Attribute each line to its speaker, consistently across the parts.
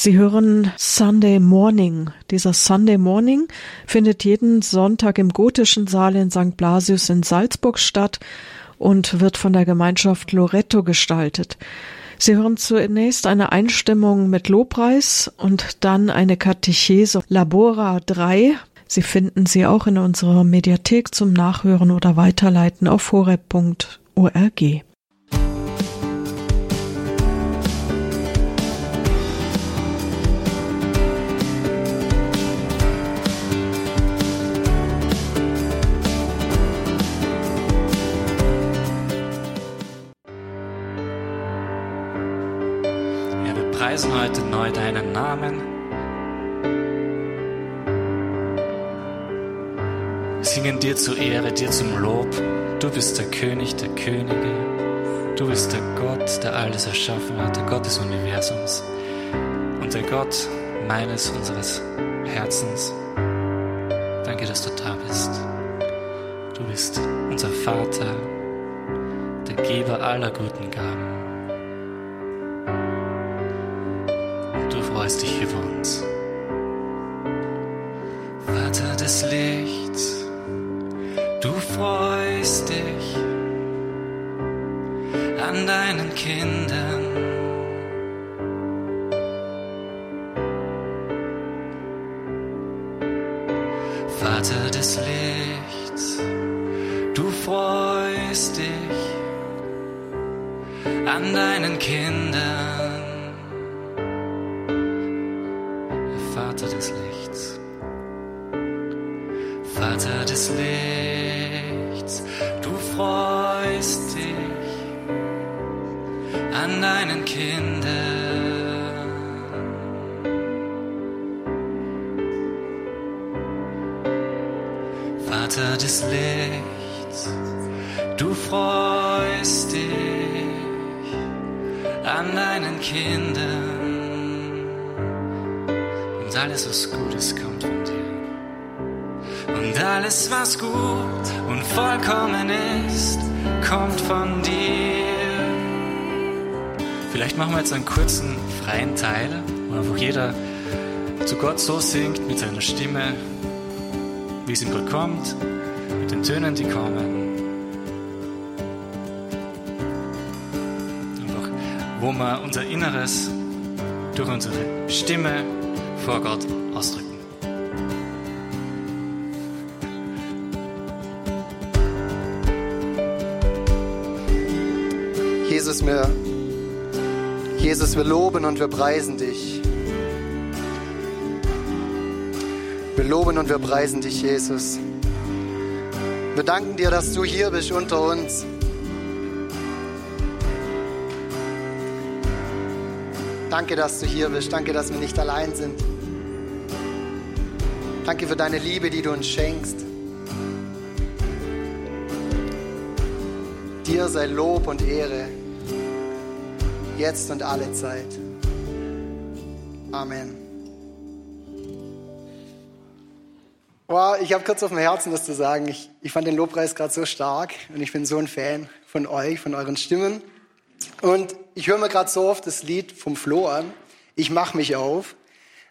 Speaker 1: Sie hören Sunday Morning. Dieser Sunday Morning findet jeden Sonntag im gotischen Saal in St. Blasius in Salzburg statt und wird von der Gemeinschaft Loretto gestaltet. Sie hören zunächst eine Einstimmung mit Lobpreis und dann eine Katechese Labora 3. Sie finden sie auch in unserer Mediathek zum Nachhören oder Weiterleiten auf horeb.org.
Speaker 2: preisen heute neu deinen Namen. Singen dir zur Ehre, dir zum Lob. Du bist der König der Könige. Du bist der Gott, der alles erschaffen hat, der Gott des Universums und der Gott meines, unseres Herzens. Danke, dass du da bist. Du bist unser Vater, der Geber aller guten Gaben. Dich über uns. Vater des Lichts, du freust dich an deinen Kindern. Vater des Lichts, du freust dich an deinen Kindern. Alles, was gut und vollkommen ist, kommt von dir. Vielleicht machen wir jetzt einen kurzen freien Teil, wo einfach jeder zu Gott so singt mit seiner Stimme, wie es ihm gerade kommt den Tönen, die kommen. Einfach, wo wir unser Inneres durch unsere Stimme vor Gott ausdrücken.
Speaker 3: Jesus, wir, Jesus, wir loben und wir preisen dich. Wir loben und wir preisen dich, Jesus. Wir danken dir, dass du hier bist unter uns. Danke, dass du hier bist. Danke, dass wir nicht allein sind. Danke für deine Liebe, die du uns schenkst. Dir sei Lob und Ehre, jetzt und alle Zeit. Amen. Wow, ich habe kurz auf dem Herzen, das zu sagen. Ich, ich fand den Lobpreis gerade so stark und ich bin so ein Fan von euch, von euren Stimmen. Und ich höre mir gerade so oft das Lied vom Flo an. Ich mache mich auf.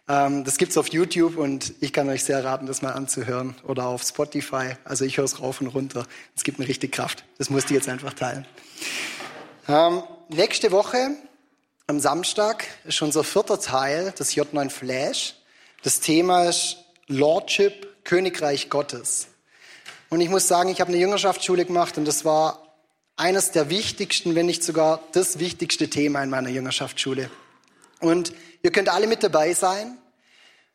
Speaker 3: Ähm, das gibt's auf YouTube und ich kann euch sehr raten, das mal anzuhören oder auf Spotify. Also ich höre es rauf und runter. Es gibt mir richtig Kraft. Das musste ich jetzt einfach teilen. Nächste Woche am Samstag ist unser vierter Teil des J9 Flash. Das Thema ist Lordship Königreich Gottes. Und ich muss sagen, ich habe eine Jüngerschaftsschule gemacht und das war eines der wichtigsten, wenn nicht sogar das wichtigste Thema in meiner Jüngerschaftsschule. Und ihr könnt alle mit dabei sein.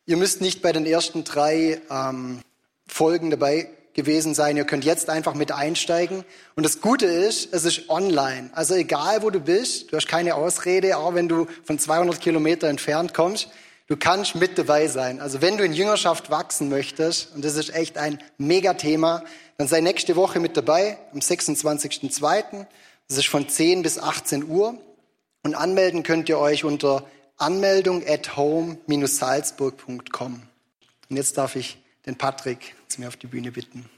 Speaker 3: Ihr müsst nicht bei den ersten drei ähm, Folgen dabei gewesen sein. Ihr könnt jetzt einfach mit einsteigen. Und das Gute ist, es ist online. Also egal, wo du bist, du hast keine Ausrede, auch wenn du von 200 Kilometer entfernt kommst. Du kannst mit dabei sein. Also wenn du in Jüngerschaft wachsen möchtest, und das ist echt ein Megathema, dann sei nächste Woche mit dabei, am 26.02. Das ist von 10 bis 18 Uhr. Und anmelden könnt ihr euch unter anmeldung at home-salzburg.com. Und jetzt darf ich den Patrick zu mir auf die Bühne bitten.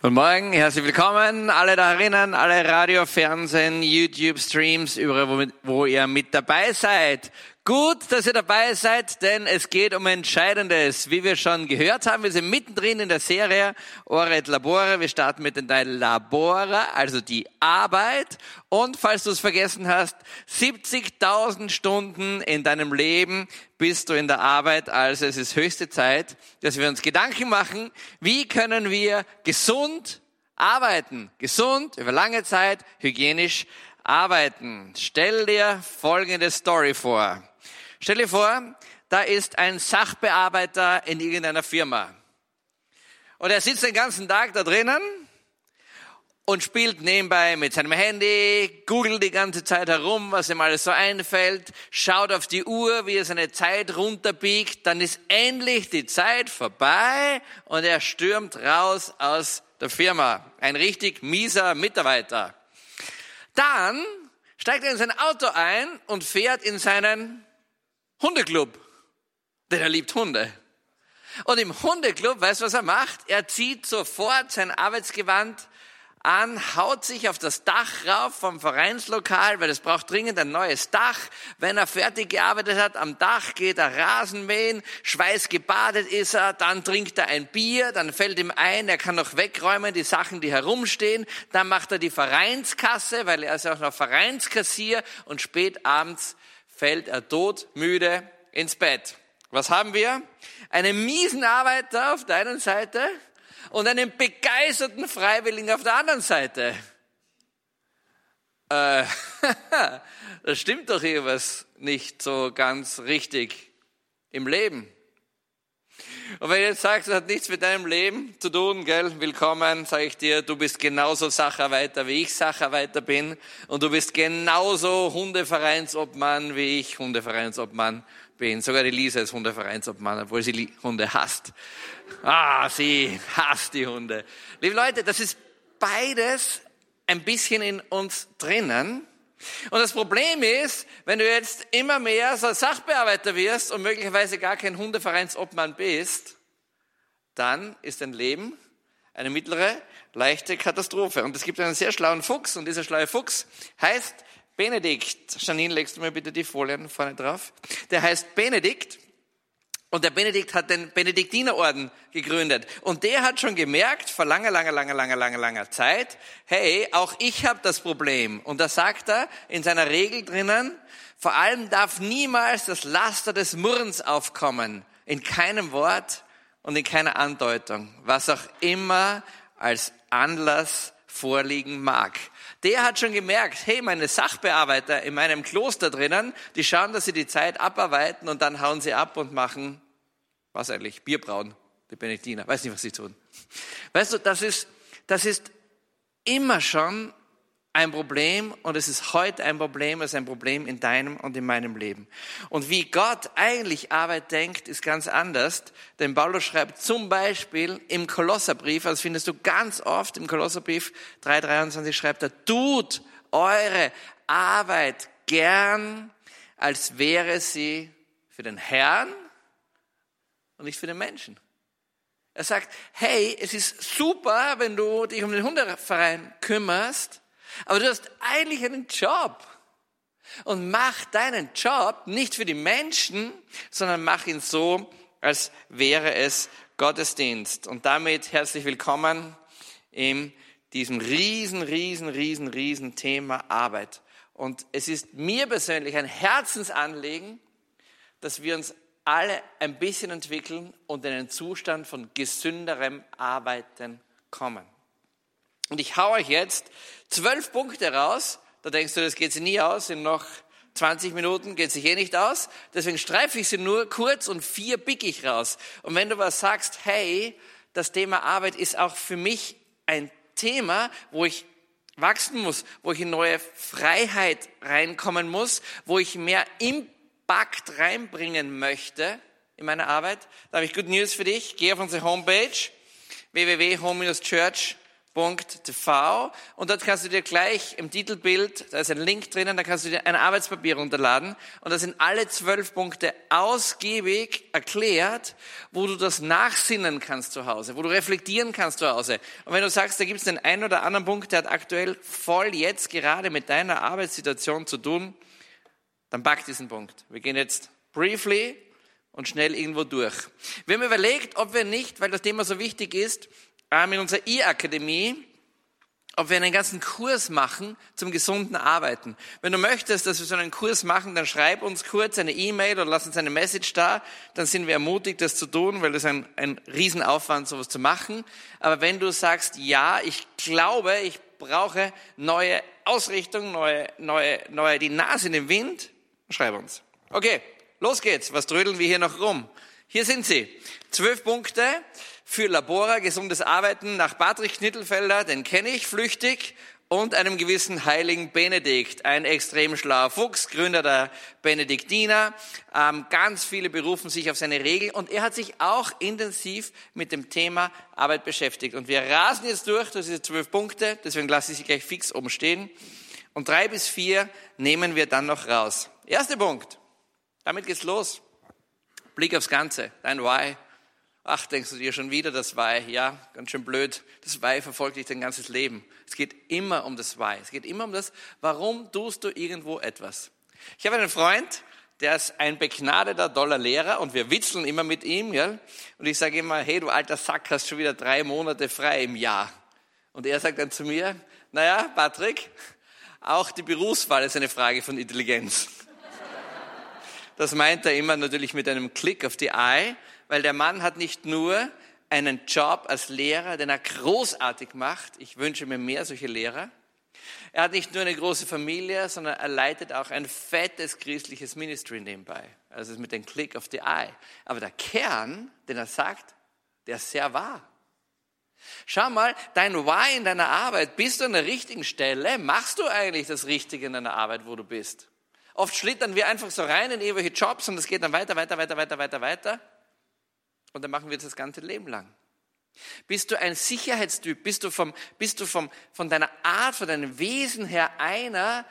Speaker 4: Guten Morgen, herzlich willkommen, alle da drinnen, alle Radio, Fernsehen, YouTube, Streams, überall, wo, wo ihr mit dabei seid. Gut, dass ihr dabei seid, denn es geht um Entscheidendes. Wie wir schon gehört haben, wir sind mittendrin in der Serie Ore et Labore. Wir starten mit den Teil Labora, also die Arbeit. Und falls du es vergessen hast, 70.000 Stunden in deinem Leben bist du in der Arbeit. Also es ist höchste Zeit, dass wir uns Gedanken machen, wie können wir gesund arbeiten. Gesund, über lange Zeit, hygienisch arbeiten. Stell dir folgende Story vor. Stell dir vor, da ist ein Sachbearbeiter in irgendeiner Firma. Und er sitzt den ganzen Tag da drinnen und spielt nebenbei mit seinem Handy, googelt die ganze Zeit herum, was ihm alles so einfällt, schaut auf die Uhr, wie er seine Zeit runterbiegt, dann ist endlich die Zeit vorbei und er stürmt raus aus der Firma. Ein richtig mieser Mitarbeiter. Dann steigt er in sein Auto ein und fährt in seinen Hundeclub, denn er liebt Hunde. Und im Hundeclub, weißt du, was er macht? Er zieht sofort sein Arbeitsgewand an, haut sich auf das Dach rauf vom Vereinslokal, weil es braucht dringend ein neues Dach. Wenn er fertig gearbeitet hat am Dach, geht er Rasen mähen, schweißgebadet ist er, dann trinkt er ein Bier, dann fällt ihm ein, er kann noch wegräumen die Sachen, die herumstehen, dann macht er die Vereinskasse, weil er ist ja auch noch Vereinskassier und spät abends fällt er todmüde ins Bett. Was haben wir? Einen miesen Arbeiter auf der einen Seite und einen begeisterten Freiwilligen auf der anderen Seite. Äh, das stimmt doch irgendwas nicht so ganz richtig im Leben. Und wenn du jetzt sagst, das hat nichts mit deinem Leben zu tun, gell, willkommen, sage ich dir, du bist genauso Sacharbeiter, wie ich Sacharbeiter bin. Und du bist genauso Hundevereinsobmann, wie ich Hundevereinsobmann bin. Sogar die Lisa ist Hundevereinsobmann, obwohl sie Hunde hasst. Ah, sie hasst die Hunde. Liebe Leute, das ist beides ein bisschen in uns drinnen. Und das Problem ist, wenn du jetzt immer mehr so Sachbearbeiter wirst und möglicherweise gar kein Hundevereinsobmann bist, dann ist dein Leben eine mittlere, leichte Katastrophe. Und es gibt einen sehr schlauen Fuchs und dieser schlaue Fuchs heißt Benedikt. Janine, legst du mir bitte die Folien vorne drauf? Der heißt Benedikt und der Benedikt hat den Benediktinerorden gegründet. Und der hat schon gemerkt, vor langer, langer, langer, langer, langer, langer Zeit, hey, auch ich habe das Problem. Und da sagt er in seiner Regel drinnen, vor allem darf niemals das Laster des Murrens aufkommen. In keinem Wort und in keiner Andeutung. Was auch immer als Anlass vorliegen mag. Der hat schon gemerkt, hey, meine Sachbearbeiter in meinem Kloster drinnen, die schauen, dass sie die Zeit abarbeiten und dann hauen sie ab und machen was eigentlich? Bierbrauen, die Benediktiner. Weiß nicht, was sie tun. Weißt du, das ist, das ist immer schon ein Problem und es ist heute ein Problem, es ist ein Problem in deinem und in meinem Leben. Und wie Gott eigentlich Arbeit denkt, ist ganz anders. Denn Paulus schreibt zum Beispiel im Kolosserbrief, das findest du ganz oft im Kolosserbrief 3,23 schreibt er, tut eure Arbeit gern, als wäre sie für den Herrn und nicht für den Menschen. Er sagt, hey, es ist super, wenn du dich um den Hundeverein kümmerst, aber du hast eigentlich einen Job. Und mach deinen Job nicht für die Menschen, sondern mach ihn so, als wäre es Gottesdienst. Und damit herzlich willkommen in diesem riesen, riesen, riesen, riesen Thema Arbeit. Und es ist mir persönlich ein Herzensanliegen, dass wir uns alle ein bisschen entwickeln und in einen Zustand von gesünderem Arbeiten kommen. Und ich hau euch jetzt zwölf Punkte raus. Da denkst du, das geht sich nie aus. In noch 20 Minuten geht sich eh nicht aus. Deswegen streife ich sie nur kurz und vier pick ich raus. Und wenn du was sagst, hey, das Thema Arbeit ist auch für mich ein Thema, wo ich wachsen muss, wo ich in neue Freiheit reinkommen muss, wo ich mehr Impact reinbringen möchte in meine Arbeit, da habe ich Good News für dich. Geh auf unsere Homepage www.home-church.tv und dort kannst du dir gleich im Titelbild, da ist ein Link drinnen, da kannst du dir ein Arbeitspapier runterladen und da sind alle zwölf Punkte ausgiebig erklärt, wo du das nachsinnen kannst zu Hause, wo du reflektieren kannst zu Hause. Und wenn du sagst, da gibt es den einen oder anderen Punkt, der hat aktuell voll jetzt gerade mit deiner Arbeitssituation zu tun, Dann pack diesen Punkt. Wir gehen jetzt briefly und schnell irgendwo durch. Wir haben überlegt, ob wir nicht, weil das Thema so wichtig ist, ähm, in unserer E-Akademie ob wir einen ganzen Kurs machen zum gesunden Arbeiten. Wenn du möchtest, dass wir so einen Kurs machen, dann schreib uns kurz eine E-Mail oder lass uns eine Message da. Dann sind wir ermutigt, das zu tun, weil es ein, ein Riesenaufwand, sowas zu machen. Aber wenn du sagst, ja, ich glaube, ich brauche neue Ausrichtung, neue, neue, neue, die Nase in den Wind, schreib uns. Okay, los geht's. Was trödeln wir hier noch rum? Hier sind sie. Zwölf Punkte für Labora, gesundes Arbeiten nach Patrick Knittelfelder, den kenne ich flüchtig, und einem gewissen heiligen Benedikt, ein extrem schlauer Fuchs, Gründer der Benediktiner. Ähm, ganz viele berufen sich auf seine Regel und er hat sich auch intensiv mit dem Thema Arbeit beschäftigt. Und wir rasen jetzt durch, das sind zwölf Punkte, deswegen lasse ich sie gleich fix oben stehen. Und drei bis vier nehmen wir dann noch raus. Erster Punkt, damit geht's los. Blick aufs Ganze, dein Why. Ach, denkst du dir schon wieder das Why? Ja, ganz schön blöd. Das Why verfolgt dich dein ganzes Leben. Es geht immer um das Why. Es geht immer um das, warum tust du irgendwo etwas? Ich habe einen Freund, der ist ein begnadeter, toller Lehrer und wir witzeln immer mit ihm. Gell? Und ich sage immer, hey, du alter Sack, hast schon wieder drei Monate frei im Jahr. Und er sagt dann zu mir, naja, Patrick, auch die Berufswahl ist eine Frage von Intelligenz. Das meint er immer natürlich mit einem Klick auf die Eye weil der Mann hat nicht nur einen Job als Lehrer, den er großartig macht. Ich wünsche mir mehr solche Lehrer. Er hat nicht nur eine große Familie, sondern er leitet auch ein fettes christliches Ministry nebenbei. Also mit dem Click of the Eye. Aber der Kern, den er sagt, der ist sehr wahr. Schau mal, dein Why in deiner Arbeit, bist du an der richtigen Stelle? Machst du eigentlich das Richtige in deiner Arbeit, wo du bist? Oft schlittern wir einfach so rein in irgendwelche Jobs und es geht dann weiter, weiter, weiter, weiter, weiter, weiter. Und dann machen wir das ganze Leben lang. Bist du ein Sicherheitstyp? Bist du, vom, bist du vom, von deiner Art, von deinem Wesen her einer,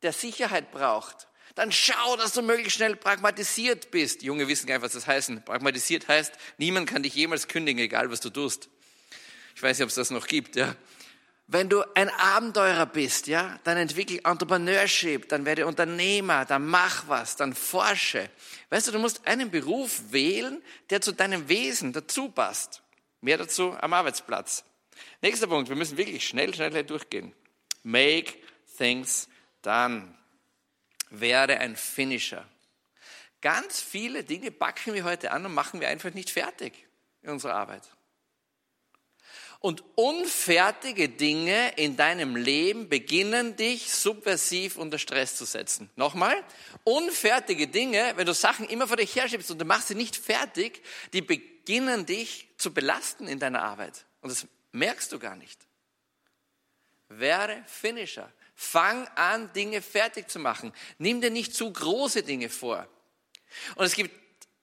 Speaker 4: der Sicherheit braucht? Dann schau, dass du möglichst schnell pragmatisiert bist. Junge wissen gar nicht, was das heißt. Pragmatisiert heißt, niemand kann dich jemals kündigen, egal was du tust. Ich weiß nicht, ob es das noch gibt, ja. Wenn du ein Abenteurer bist, ja, dann entwickel Entrepreneurship, dann werde Unternehmer, dann mach was, dann forsche. Weißt du, du musst einen Beruf wählen, der zu deinem Wesen dazu passt. Mehr dazu am Arbeitsplatz. Nächster Punkt, wir müssen wirklich schnell, schnell durchgehen. Make things done. Werde ein Finisher. Ganz viele Dinge backen wir heute an und machen wir einfach nicht fertig in unserer Arbeit. Und unfertige Dinge in deinem Leben beginnen dich subversiv unter Stress zu setzen. Nochmal, unfertige Dinge, wenn du Sachen immer vor dich herschiebst und du machst sie nicht fertig, die beginnen dich zu belasten in deiner Arbeit. Und das merkst du gar nicht. Werde Finisher. Fang an, Dinge fertig zu machen. Nimm dir nicht zu große Dinge vor. Und es gibt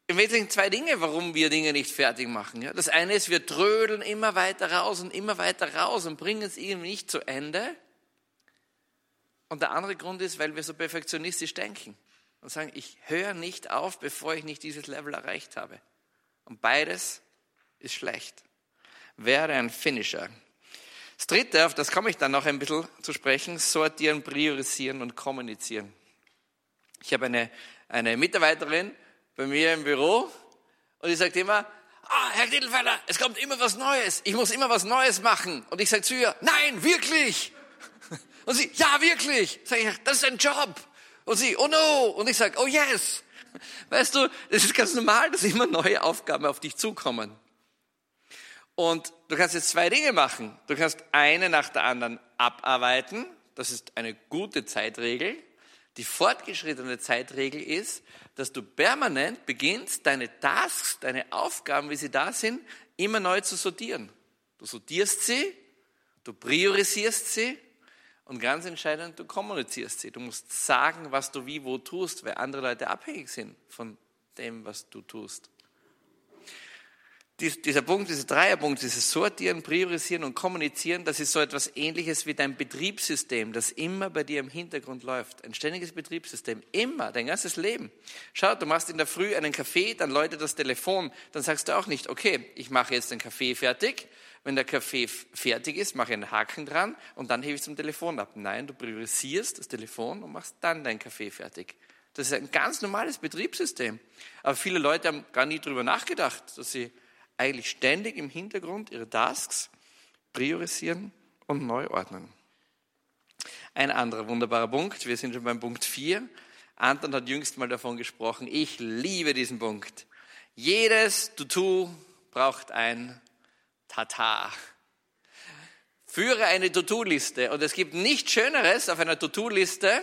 Speaker 4: im Wesentlichen zwei Dinge, warum wir Dinge nicht fertig machen. Das eine ist, wir trödeln immer weiter raus und immer weiter raus und bringen es irgendwie nicht zu Ende. Und der andere Grund ist, weil wir so perfektionistisch denken und sagen, ich höre nicht auf, bevor ich nicht dieses Level erreicht habe. Und beides ist schlecht. Wäre ein Finisher. Das dritte, auf das komme ich dann noch ein bisschen zu sprechen, sortieren, priorisieren und kommunizieren. Ich habe eine, eine Mitarbeiterin, bei mir im Büro und ich sage immer, ah, Herr Knittelfelder, es kommt immer was Neues. Ich muss immer was Neues machen. Und ich sage zu ihr, nein, wirklich. Und sie, ja, wirklich. Sag ich, das ist ein Job. Und sie, oh no. Und ich sage, oh yes. Weißt du, es ist ganz normal, dass immer neue Aufgaben auf dich zukommen. Und du kannst jetzt zwei Dinge machen. Du kannst eine nach der anderen abarbeiten. Das ist eine gute Zeitregel. Die fortgeschrittene Zeitregel ist, dass du permanent beginnst, deine Tasks, deine Aufgaben, wie sie da sind, immer neu zu sortieren. Du sortierst sie, du priorisierst sie und ganz entscheidend, du kommunizierst sie. Du musst sagen, was du wie wo tust, weil andere Leute abhängig sind von dem, was du tust dieser Punkt, dieser Dreierpunkt, dieses Sortieren, Priorisieren und Kommunizieren, das ist so etwas ähnliches wie dein Betriebssystem, das immer bei dir im Hintergrund läuft. Ein ständiges Betriebssystem, immer, dein ganzes Leben. Schau, du machst in der Früh einen Kaffee, dann läutet das Telefon, dann sagst du auch nicht, okay, ich mache jetzt den Kaffee fertig. Wenn der Kaffee fertig ist, mache ich einen Haken dran und dann hebe ich zum Telefon ab. Nein, du priorisierst das Telefon und machst dann deinen Kaffee fertig. Das ist ein ganz normales Betriebssystem. Aber viele Leute haben gar nie darüber nachgedacht, dass sie eigentlich ständig im Hintergrund ihre Tasks priorisieren und neu ordnen. Ein anderer wunderbarer Punkt, wir sind schon beim Punkt 4. Anton hat jüngst mal davon gesprochen, ich liebe diesen Punkt. Jedes To-Do braucht ein Tata. Führe eine To-Do-Liste und es gibt nichts Schöneres auf einer To-Do-Liste,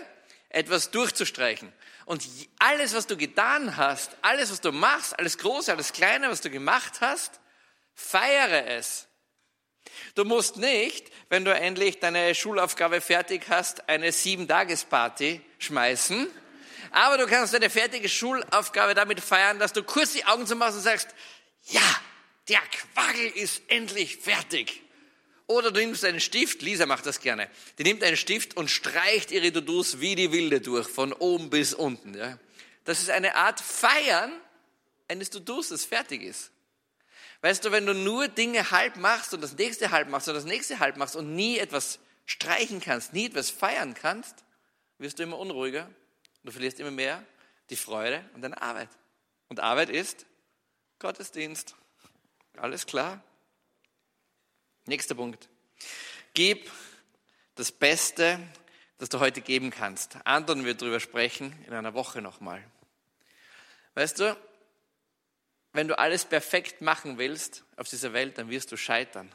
Speaker 4: etwas durchzustreichen. Und alles, was du getan hast, alles, was du machst, alles Große, alles Kleine, was du gemacht hast, feiere es. Du musst nicht, wenn du endlich deine Schulaufgabe fertig hast, eine Sieben-Tages-Party schmeißen. Aber du kannst deine fertige Schulaufgabe damit feiern, dass du kurz die Augen zumachst und sagst, ja, der Quaggel ist endlich fertig. Oder du nimmst einen Stift, Lisa macht das gerne, die nimmt einen Stift und streicht ihre To-Dos wie die Wilde durch, von oben bis unten. Ja. Das ist eine Art Feiern eines To-Dos, das fertig ist. Weißt du, wenn du nur Dinge halb machst und das nächste halb machst und das nächste halb machst und nie etwas streichen kannst, nie etwas feiern kannst, wirst du immer unruhiger. Du verlierst immer mehr die Freude an deiner Arbeit. Und Arbeit ist Gottesdienst. Alles klar? Nächster Punkt. Gib das Beste, das du heute geben kannst. Anton wird darüber sprechen in einer Woche nochmal. Weißt du, wenn du alles perfekt machen willst auf dieser Welt, dann wirst du scheitern.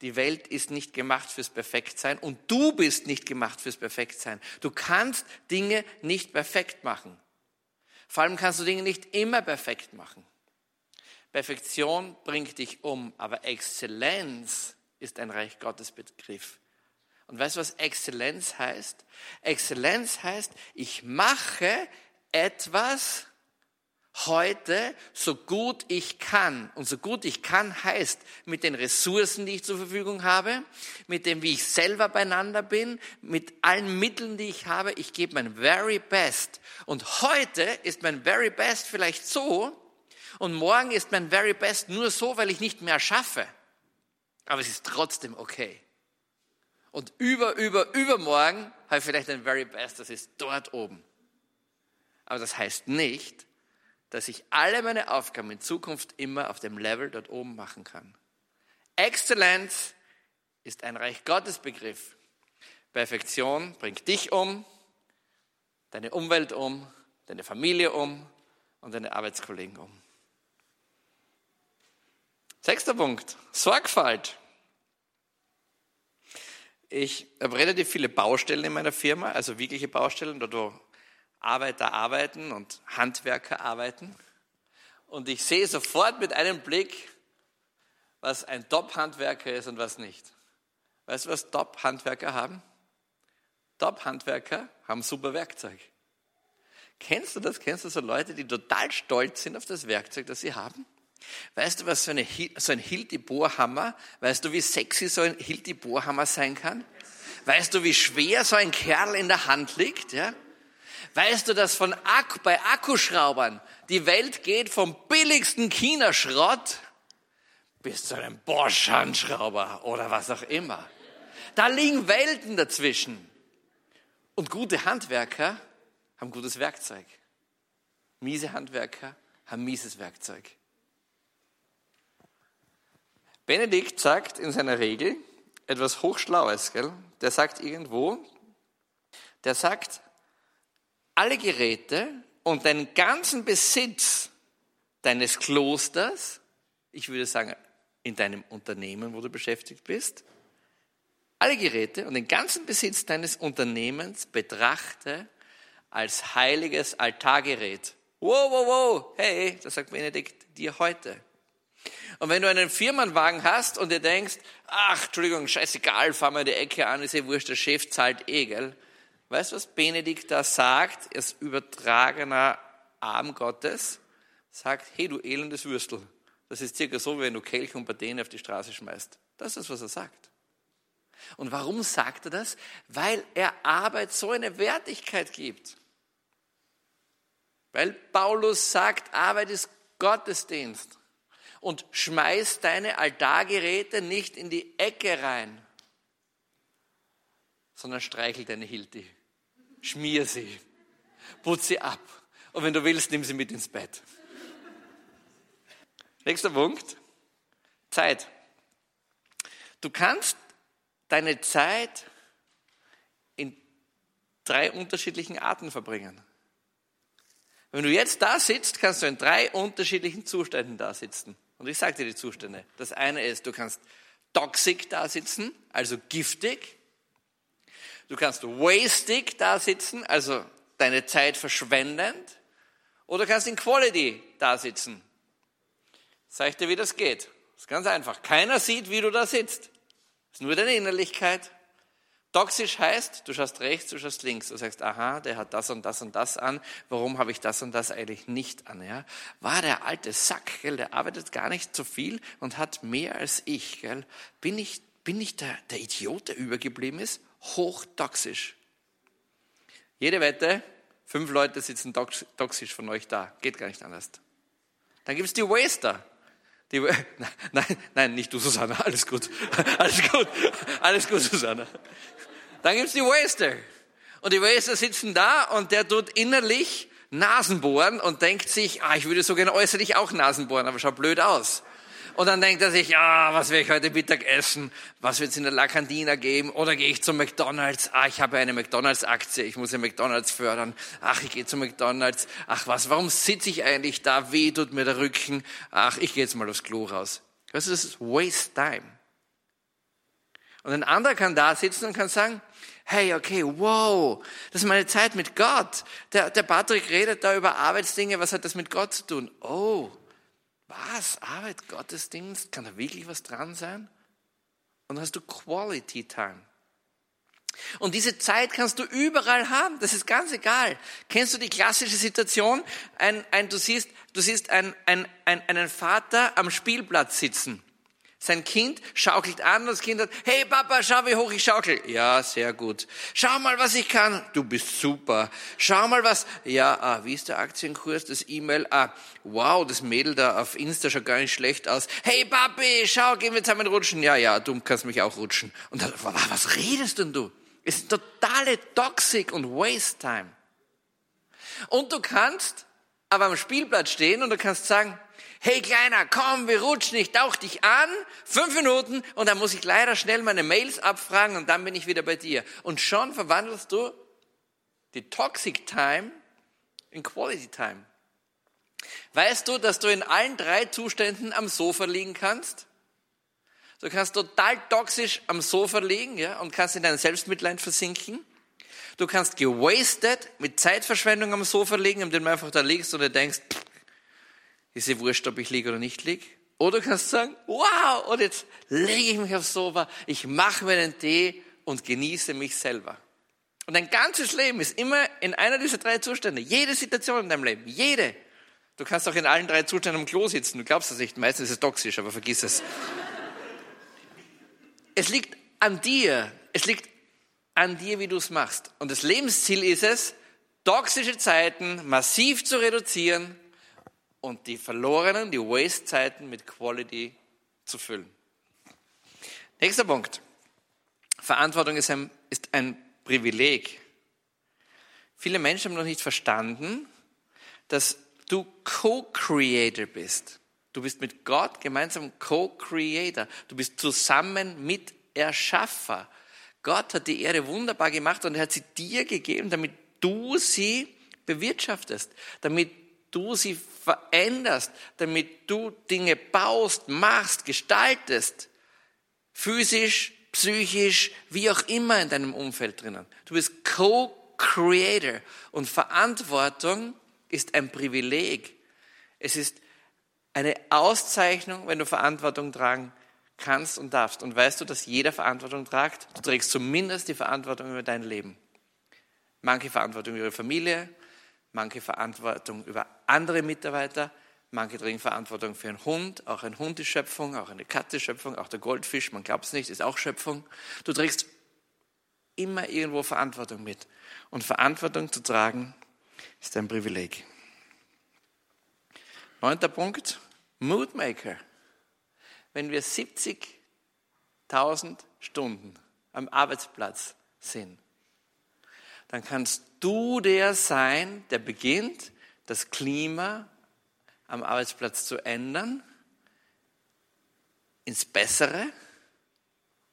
Speaker 4: Die Welt ist nicht gemacht fürs Perfektsein und du bist nicht gemacht fürs Perfektsein. Du kannst Dinge nicht perfekt machen. Vor allem kannst du Dinge nicht immer perfekt machen. Perfektion bringt dich um, aber Exzellenz ist ein Reich Gottes Begriff. Und weißt du, was Exzellenz heißt? Exzellenz heißt, ich mache etwas, heute so gut ich kann. Und so gut ich kann heißt mit den Ressourcen, die ich zur Verfügung habe, mit dem, wie ich selber beieinander bin, mit allen Mitteln, die ich habe. Ich gebe mein very best. Und heute ist mein very best vielleicht so und morgen ist mein very best nur so, weil ich nicht mehr schaffe. Aber es ist trotzdem okay. Und über, über, übermorgen habe ich vielleicht ein very best, das ist dort oben. Aber das heißt nicht, dass ich alle meine Aufgaben in Zukunft immer auf dem Level dort oben machen kann. Exzellenz ist ein Reich Gottes Begriff. Perfektion bringt dich um, deine Umwelt um, deine Familie um und deine Arbeitskollegen um. Sechster Punkt, Sorgfalt. Ich habe relativ viele Baustellen in meiner Firma, also wirkliche Baustellen, dort wo Arbeiter arbeiten und Handwerker arbeiten. Und ich sehe sofort mit einem Blick, was ein Top-Handwerker ist und was nicht. Weißt du, was Top-Handwerker haben? Top-Handwerker haben super Werkzeug. Kennst du das? Kennst du so Leute, die total stolz sind auf das Werkzeug, das sie haben? Weißt du, was so, eine, so ein Hilti-Bohrhammer, weißt du, wie sexy so ein Hilti-Bohrhammer sein kann? Weißt du, wie schwer so ein Kerl in der Hand liegt? Ja? Weißt du, dass von Akku, bei Akkuschraubern die Welt geht vom billigsten China-Schrott bis zu einem Bosch-Handschrauber oder was auch immer. Da liegen Welten dazwischen. Und gute Handwerker haben gutes Werkzeug. Miese Handwerker haben mieses Werkzeug. Benedikt sagt in seiner Regel etwas Hochschlaues, gell? Der sagt irgendwo, der sagt, alle Geräte und deinen ganzen Besitz deines Klosters, ich würde sagen, in deinem Unternehmen, wo du beschäftigt bist, alle Geräte und den ganzen Besitz deines Unternehmens betrachte als heiliges Altargerät. Wow, wow, wow, hey, das sagt Benedikt dir heute. Und wenn du einen Firmenwagen hast und dir denkst, ach, Entschuldigung, scheißegal, fahr mal die Ecke an, ist eh wurscht, der Chef zahlt eh, gell? Weißt du, was Benedikt da sagt, als übertragener Arm Gottes? Sagt, hey, du elendes Würstel. Das ist circa so, wie wenn du Kelch und Patene auf die Straße schmeißt. Das ist, was er sagt. Und warum sagt er das? Weil er Arbeit so eine Wertigkeit gibt. Weil Paulus sagt, Arbeit ist Gottesdienst. Und schmeiß deine Altargeräte nicht in die Ecke rein, sondern streichel deine Hilti schmier sie. Putz sie ab. Und wenn du willst, nimm sie mit ins Bett. Nächster Punkt. Zeit. Du kannst deine Zeit in drei unterschiedlichen Arten verbringen. Wenn du jetzt da sitzt, kannst du in drei unterschiedlichen Zuständen da sitzen. Und ich sage dir die Zustände. Das eine ist, du kannst toxic da sitzen, also giftig. Du kannst wastig da sitzen, also deine Zeit verschwendend. Oder du kannst in quality da sitzen. Sag ich dir, wie das geht. Das ist ganz einfach. Keiner sieht, wie du da sitzt. Das ist nur deine Innerlichkeit. Toxisch heißt, du schaust rechts, du schaust links. Du sagst, aha, der hat das und das und das an. Warum habe ich das und das eigentlich nicht an? Ja? War der alte Sack, gell? der arbeitet gar nicht so viel und hat mehr als ich. Gell? Bin ich, bin ich der, der Idiot, der übergeblieben ist? Hochtoxisch. Jede Wette, fünf Leute sitzen toxisch von euch da. Geht gar nicht anders. Dann gibt es die Waster. Die, nein, nein, nicht du, Susanna. Alles gut. Alles gut. Alles gut, Susanna. Dann gibt's die Waster. Und die Waster sitzen da und der tut innerlich Nasenbohren und denkt sich, ah, ich würde so gerne äußerlich auch Nasenbohren, aber schaut blöd aus. Und dann denkt er sich, ja, was werde ich heute Mittag essen? Was wird es in der La Cantina geben? Oder gehe ich zum McDonalds? Ah, ich habe eine McDonalds-Aktie, ich muss ja McDonalds fördern. Ach, ich gehe zum McDonalds. Ach was, warum sitze ich eigentlich da? Weh tut mir der Rücken. Ach, ich gehe jetzt mal aufs Klo raus. Das ist Waste Time. Und ein anderer kann da sitzen und kann sagen, hey, okay, wow, das ist meine Zeit mit Gott. Der, der Patrick redet da über Arbeitsdinge, was hat das mit Gott zu tun? Oh, was? Arbeit, Gottesdienst? Kann da wirklich was dran sein? Und dann hast du Quality Time. Und diese Zeit kannst du überall haben. Das ist ganz egal. Kennst du die klassische Situation? Ein, ein, du siehst, du siehst ein, ein, ein, einen Vater am Spielplatz sitzen. Sein Kind schaukelt an und das Kind hat, hey Papa, schau wie hoch ich schaukel. Ja, sehr gut. Schau mal, was ich kann. Du bist super. Schau mal was. Ja, ah, wie ist der Aktienkurs, das E-Mail? Ah, wow, das Mädel da auf Insta schaut gar nicht schlecht aus. Hey Papi, schau, gehen wir zusammen rutschen. Ja, ja, du kannst mich auch rutschen. Und dann, was redest denn du? Es ist totale Toxic und Waste Time. Und du kannst aber am Spielplatz stehen und du kannst sagen, hey Kleiner, komm, wir rutschen, ich tauch dich an, fünf Minuten und dann muss ich leider schnell meine Mails abfragen und dann bin ich wieder bei dir. Und schon verwandelst du die Toxic Time in Quality Time. Weißt du, dass du in allen drei Zuständen am Sofa liegen kannst? Du kannst total toxisch am Sofa liegen ja, und kannst in dein Selbstmitleid versinken. Du kannst gewastet mit Zeitverschwendung am Sofa liegen, indem du einfach da liegst und du denkst, pff, ist ja wurscht, ob ich liege oder nicht liege. Oder du kannst sagen, wow, und jetzt lege ich mich aufs Sofa, ich mache mir einen Tee und genieße mich selber. Und dein ganzes Leben ist immer in einer dieser drei Zustände. Jede Situation in deinem Leben, jede. Du kannst auch in allen drei Zuständen am Klo sitzen. Du glaubst das nicht. Meistens ist es toxisch, aber vergiss es. es liegt an dir. Es liegt an dir, wie du es machst. Und das Lebensziel ist es, toxische Zeiten massiv zu reduzieren und die verlorenen, die Waste-Zeiten mit Quality zu füllen. Nächster Punkt. Verantwortung ist ein, ist ein Privileg. Viele Menschen haben noch nicht verstanden, dass du Co-Creator bist. Du bist mit Gott gemeinsam Co-Creator. Du bist zusammen mit Erschaffer. Gott hat die Erde wunderbar gemacht und er hat sie dir gegeben, damit du sie bewirtschaftest, damit du sie veränderst, damit du Dinge baust, machst, gestaltest, physisch, psychisch, wie auch immer in deinem Umfeld drinnen. Du bist Co-Creator und Verantwortung ist ein Privileg. Es ist eine Auszeichnung, wenn du Verantwortung tragen kannst und darfst. Und weißt du, dass jeder Verantwortung tragt? Du trägst zumindest die Verantwortung über dein Leben. Manche Verantwortung über ihre Familie, manche Verantwortung über andere Mitarbeiter, manche tragen Verantwortung für einen Hund, auch ein Hund ist Schöpfung, auch eine Katze ist Schöpfung, auch der Goldfisch, man glaubt es nicht, ist auch Schöpfung. Du trägst immer irgendwo Verantwortung mit. Und Verantwortung zu tragen ist ein Privileg. Neunter Punkt, Moodmaker. Wenn wir 70.000 Stunden am Arbeitsplatz sind, dann kannst du der sein, der beginnt, das Klima am Arbeitsplatz zu ändern, ins Bessere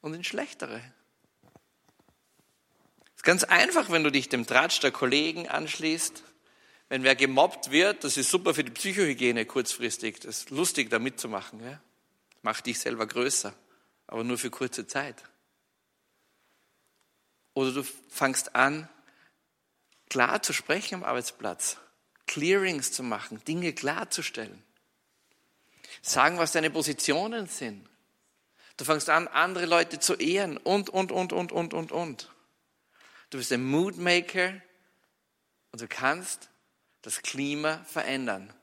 Speaker 4: und ins Schlechtere. Es ist ganz einfach, wenn du dich dem Tratsch der Kollegen anschließt. Wenn wer gemobbt wird, das ist super für die Psychohygiene kurzfristig. Das ist lustig, da mitzumachen. Ja? Macht dich selber größer, aber nur für kurze Zeit. Oder du fangst an, klar zu sprechen am Arbeitsplatz, Clearings zu machen, Dinge klarzustellen, sagen, was deine Positionen sind. Du fängst an, andere Leute zu ehren und, und, und, und, und, und, und. Du bist ein Moodmaker und du kannst das Klima verändern.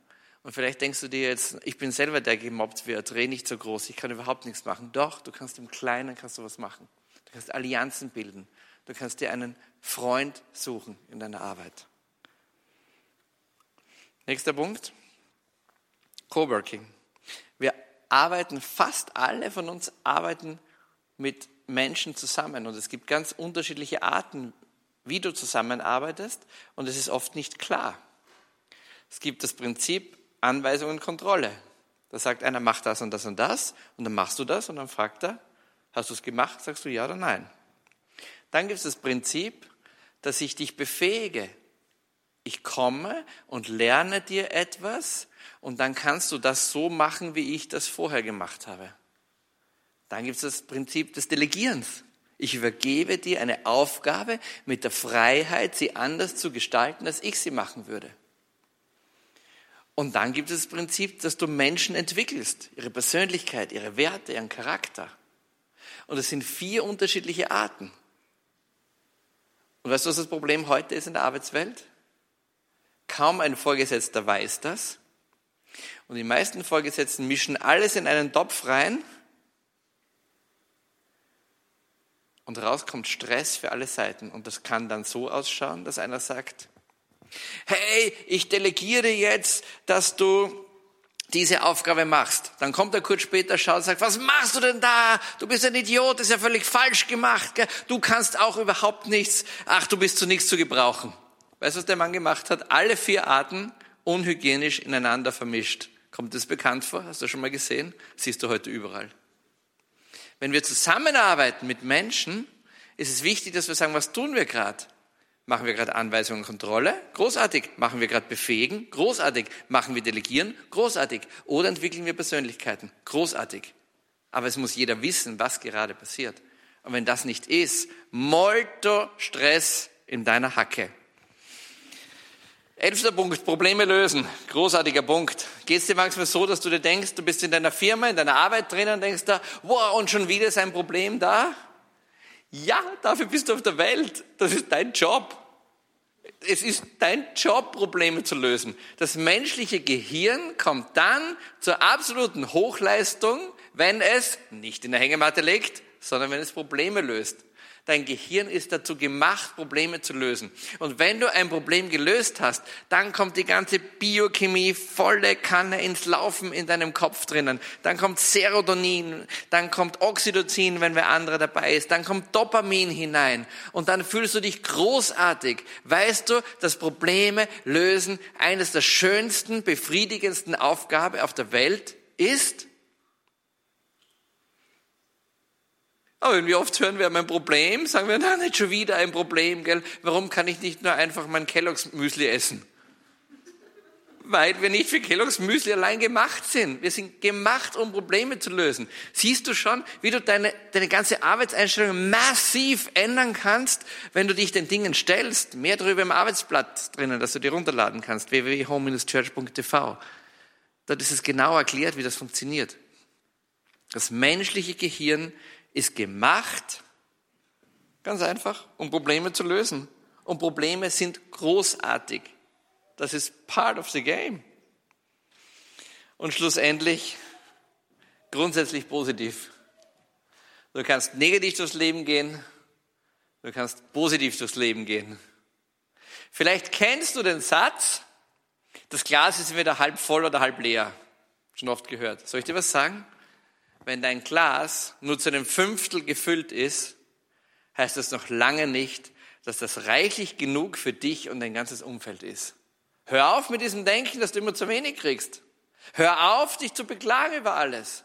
Speaker 4: Und vielleicht denkst du dir jetzt, ich bin selber der gemobbt wird, dreh nicht so groß, ich kann überhaupt nichts machen. Doch, du kannst im Kleinen kannst du was machen. Du kannst Allianzen bilden. Du kannst dir einen Freund suchen in deiner Arbeit. Nächster Punkt. Coworking. Wir arbeiten, fast alle von uns arbeiten mit Menschen zusammen und es gibt ganz unterschiedliche Arten, wie du zusammenarbeitest und es ist oft nicht klar. Es gibt das Prinzip Anweisung und Kontrolle. Da sagt einer, mach das und das und das und dann machst du das und dann fragt er, hast du es gemacht? Sagst du ja oder nein? Dann gibt es das Prinzip, dass ich dich befähige. Ich komme und lerne dir etwas und dann kannst du das so machen, wie ich das vorher gemacht habe. Dann gibt es das Prinzip des Delegierens. Ich übergebe dir eine Aufgabe mit der Freiheit, sie anders zu gestalten, als ich sie machen würde. Und dann gibt es das Prinzip, dass du Menschen entwickelst, ihre Persönlichkeit, ihre Werte, ihren Charakter. Und es sind vier unterschiedliche Arten. Und weißt du, was das Problem heute ist in der Arbeitswelt? Kaum ein Vorgesetzter weiß das. Und die meisten Vorgesetzten mischen alles in einen Topf rein. Und raus kommt Stress für alle Seiten. Und das kann dann so ausschauen, dass einer sagt, hey, ich delegiere jetzt, dass du diese Aufgabe machst. Dann kommt er kurz später, schaut und sagt, was machst du denn da? Du bist ein Idiot, das ist ja völlig falsch gemacht. Gell? Du kannst auch überhaupt nichts. Ach, du bist zu nichts zu gebrauchen. Weißt du, was der Mann gemacht hat? Alle vier Arten unhygienisch ineinander vermischt. Kommt das bekannt vor? Hast du schon mal gesehen? Siehst du heute überall. Wenn wir zusammenarbeiten mit Menschen, ist es wichtig, dass wir sagen, was tun wir gerade? Machen wir gerade Anweisungen und Kontrolle? Großartig. Machen wir gerade Befähigen? Großartig. Machen wir Delegieren? Großartig. Oder entwickeln wir Persönlichkeiten? Großartig. Aber es muss jeder wissen, was gerade passiert. Und wenn das nicht ist, molto Stress in deiner Hacke. Elfter Punkt, Probleme lösen. Großartiger Punkt. Geht es dir manchmal so, dass du dir denkst, du bist in deiner Firma, in deiner Arbeit drin und denkst da, wow, und schon wieder ist ein Problem da? Ja, dafür bist du auf der Welt. Das ist dein Job. Es ist dein Job, Probleme zu lösen. Das menschliche Gehirn kommt dann zur absoluten Hochleistung, wenn es nicht in der Hängematte liegt, sondern wenn es Probleme löst. Dein Gehirn ist dazu gemacht, Probleme zu lösen. Und wenn du ein Problem gelöst hast, dann kommt die ganze Biochemie volle Kanne ins Laufen in deinem Kopf drinnen. Dann kommt Serotonin, dann kommt Oxytocin, wenn wer andere dabei ist, dann kommt Dopamin hinein. Und dann fühlst du dich großartig. Weißt du, dass Probleme lösen eines der schönsten, befriedigendsten Aufgaben auf der Welt ist? Aber wenn wir oft hören, wir haben ein Problem, sagen wir, na, nicht schon wieder ein Problem, gell? Warum kann ich nicht nur einfach mein Kelloggs Müsli essen? Weil wir nicht für Kelloggs Müsli allein gemacht sind. Wir sind gemacht, um Probleme zu lösen. Siehst du schon, wie du deine, deine ganze Arbeitseinstellung massiv ändern kannst, wenn du dich den Dingen stellst? Mehr darüber im Arbeitsblatt drinnen, dass du dir runterladen kannst, www.home-church.tv. Dort ist es genau erklärt, wie das funktioniert. Das menschliche Gehirn ist gemacht, ganz einfach, um Probleme zu lösen. Und Probleme sind großartig. Das ist part of the game. Und schlussendlich grundsätzlich positiv. Du kannst negativ durchs Leben gehen, du kannst positiv durchs Leben gehen. Vielleicht kennst du den Satz, das Glas ist entweder halb voll oder halb leer. Schon oft gehört. Soll ich dir was sagen? Wenn dein Glas nur zu einem Fünftel gefüllt ist, heißt das noch lange nicht, dass das reichlich genug für dich und dein ganzes Umfeld ist. Hör auf mit diesem Denken, dass du immer zu wenig kriegst. Hör auf, dich zu beklagen über alles.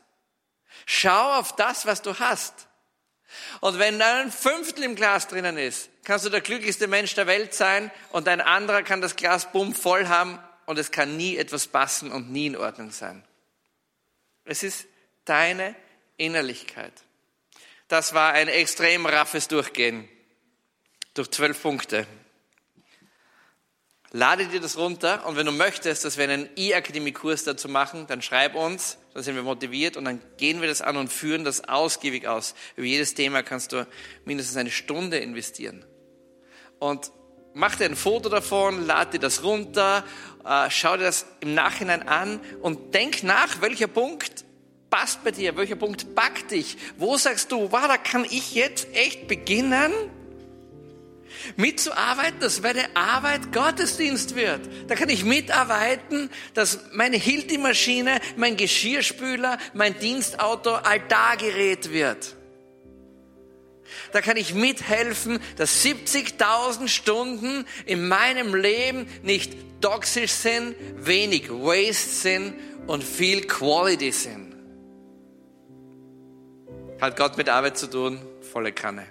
Speaker 4: Schau auf das, was du hast. Und wenn da ein Fünftel im Glas drinnen ist, kannst du der glücklichste Mensch der Welt sein und ein anderer kann das Glas bumm voll haben und es kann nie etwas passen und nie in Ordnung sein. Es ist deine Innerlichkeit. Das war ein extrem raffes Durchgehen durch zwölf Punkte. Lade dir das runter und wenn du möchtest, dass wir einen E-Akademie-Kurs dazu machen, dann schreib uns, dann sind wir motiviert und dann gehen wir das an und führen das ausgiebig aus. Über jedes Thema kannst du mindestens eine Stunde investieren. Und mach dir ein Foto davon, lad dir das runter, äh, schau dir das im Nachhinein an und denk nach, welcher Punkt passt bei dir, welcher Punkt packt dich, wo sagst du, wow, da kann ich jetzt echt beginnen, mitzuarbeiten, dass meine Arbeit Gottesdienst wird. Da kann ich mitarbeiten, dass meine Hilti-Maschine, mein Geschirrspüler, mein Dienstauto Altargerät wird. Da kann ich mithelfen, dass 70.000 Stunden in meinem Leben nicht toxisch sind, wenig Waste sind und viel Quality sind. Hat Gott mit Arbeit zu tun? Volle Kanne.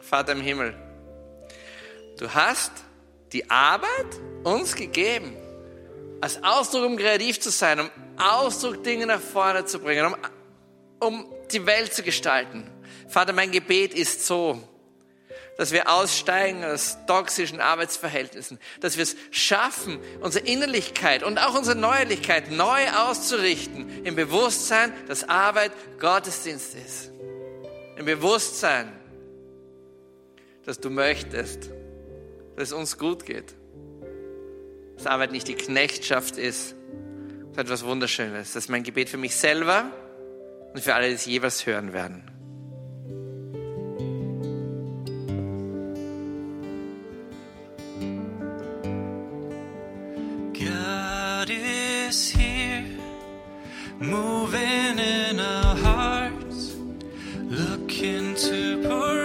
Speaker 4: Vater im Himmel, Du hast die Arbeit uns gegeben, als Ausdruck, um kreativ zu sein, um Ausdruck, Dinge nach vorne zu bringen, um, um die Welt zu gestalten. Vater, mein Gebet ist so, dass wir aussteigen aus toxischen Arbeitsverhältnissen, dass wir es schaffen, unsere Innerlichkeit und auch unsere Neuerlichkeit neu auszurichten, im Bewusstsein, dass Arbeit Gottesdienst ist. Im Bewusstsein, dass du möchtest, dass es uns gut geht. Dass Arbeit nicht die Knechtschaft ist, sondern etwas Wunderschönes. Das ist mein Gebet für mich selber und für alle, die es jeweils hören werden.
Speaker 2: Here, moving in our hearts, looking to pour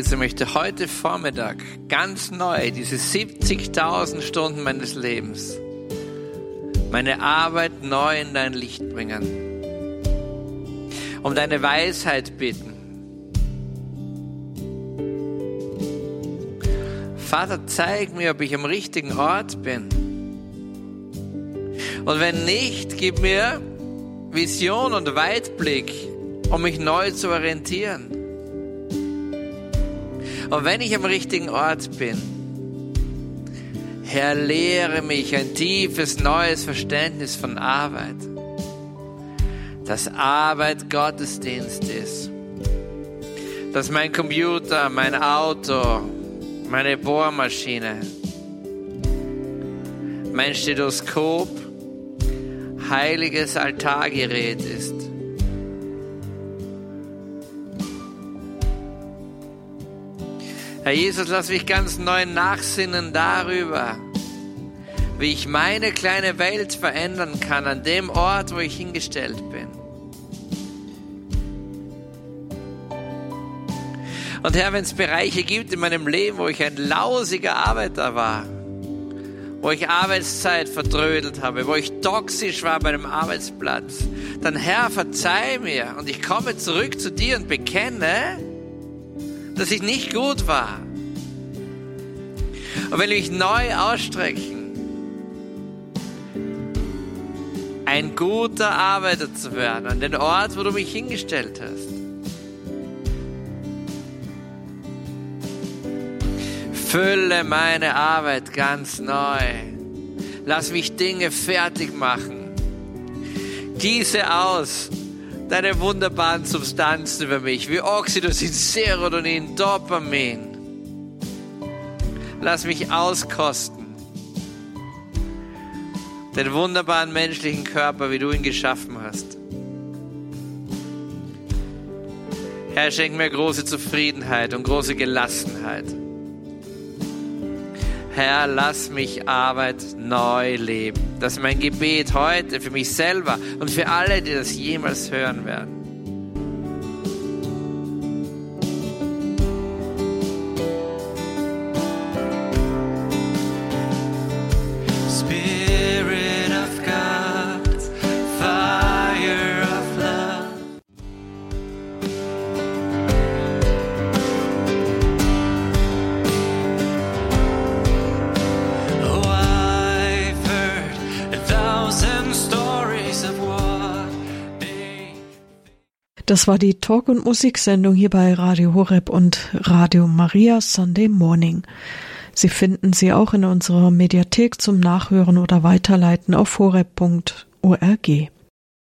Speaker 4: Der Jesus möchte heute Vormittag ganz neu diese 70.000 Stunden meines Lebens, meine Arbeit neu in dein Licht bringen, um deine Weisheit bitten. Vater, zeig mir, ob ich am richtigen Ort bin. Und wenn nicht, gib mir Vision und Weitblick, um mich neu zu orientieren. Und wenn ich am richtigen Ort bin, Herr, lehre mich ein tiefes neues Verständnis von Arbeit. Dass Arbeit Gottesdienst ist. Dass mein Computer, mein Auto, meine Bohrmaschine, mein Stethoskop heiliges Altargerät ist. Herr Jesus, lass mich ganz neu nachsinnen darüber, wie ich meine kleine Welt verändern kann an dem Ort, wo ich hingestellt bin. Und Herr, wenn es Bereiche gibt in meinem Leben, wo ich ein lausiger Arbeiter war, wo ich Arbeitszeit verdrödelt habe, wo ich toxisch war bei einem Arbeitsplatz, dann Herr, verzeih mir und ich komme zurück zu dir und bekenne, dass ich nicht gut war. Und will mich neu ausstrecken, ein guter Arbeiter zu werden an den Ort, wo du mich hingestellt hast. Fülle meine Arbeit ganz neu. Lass mich Dinge fertig machen. Gieße aus deine wunderbaren Substanzen über mich, wie Oxytocin, Serotonin, Dopamin. Lass mich auskosten. Den wunderbaren menschlichen Körper, wie du ihn geschaffen hast. Herr, schenk mir große Zufriedenheit und große Gelassenheit. Herr, lass mich Arbeit neu leben. Das ist mein Gebet heute für mich selber und für alle, die das jemals hören werden.
Speaker 1: Das war die Talk- und Musiksendung hier bei Radio Horeb und Radio Maria Sunday Morning. Sie finden sie auch in unserer Mediathek zum Nachhören oder Weiterleiten auf horeb.org.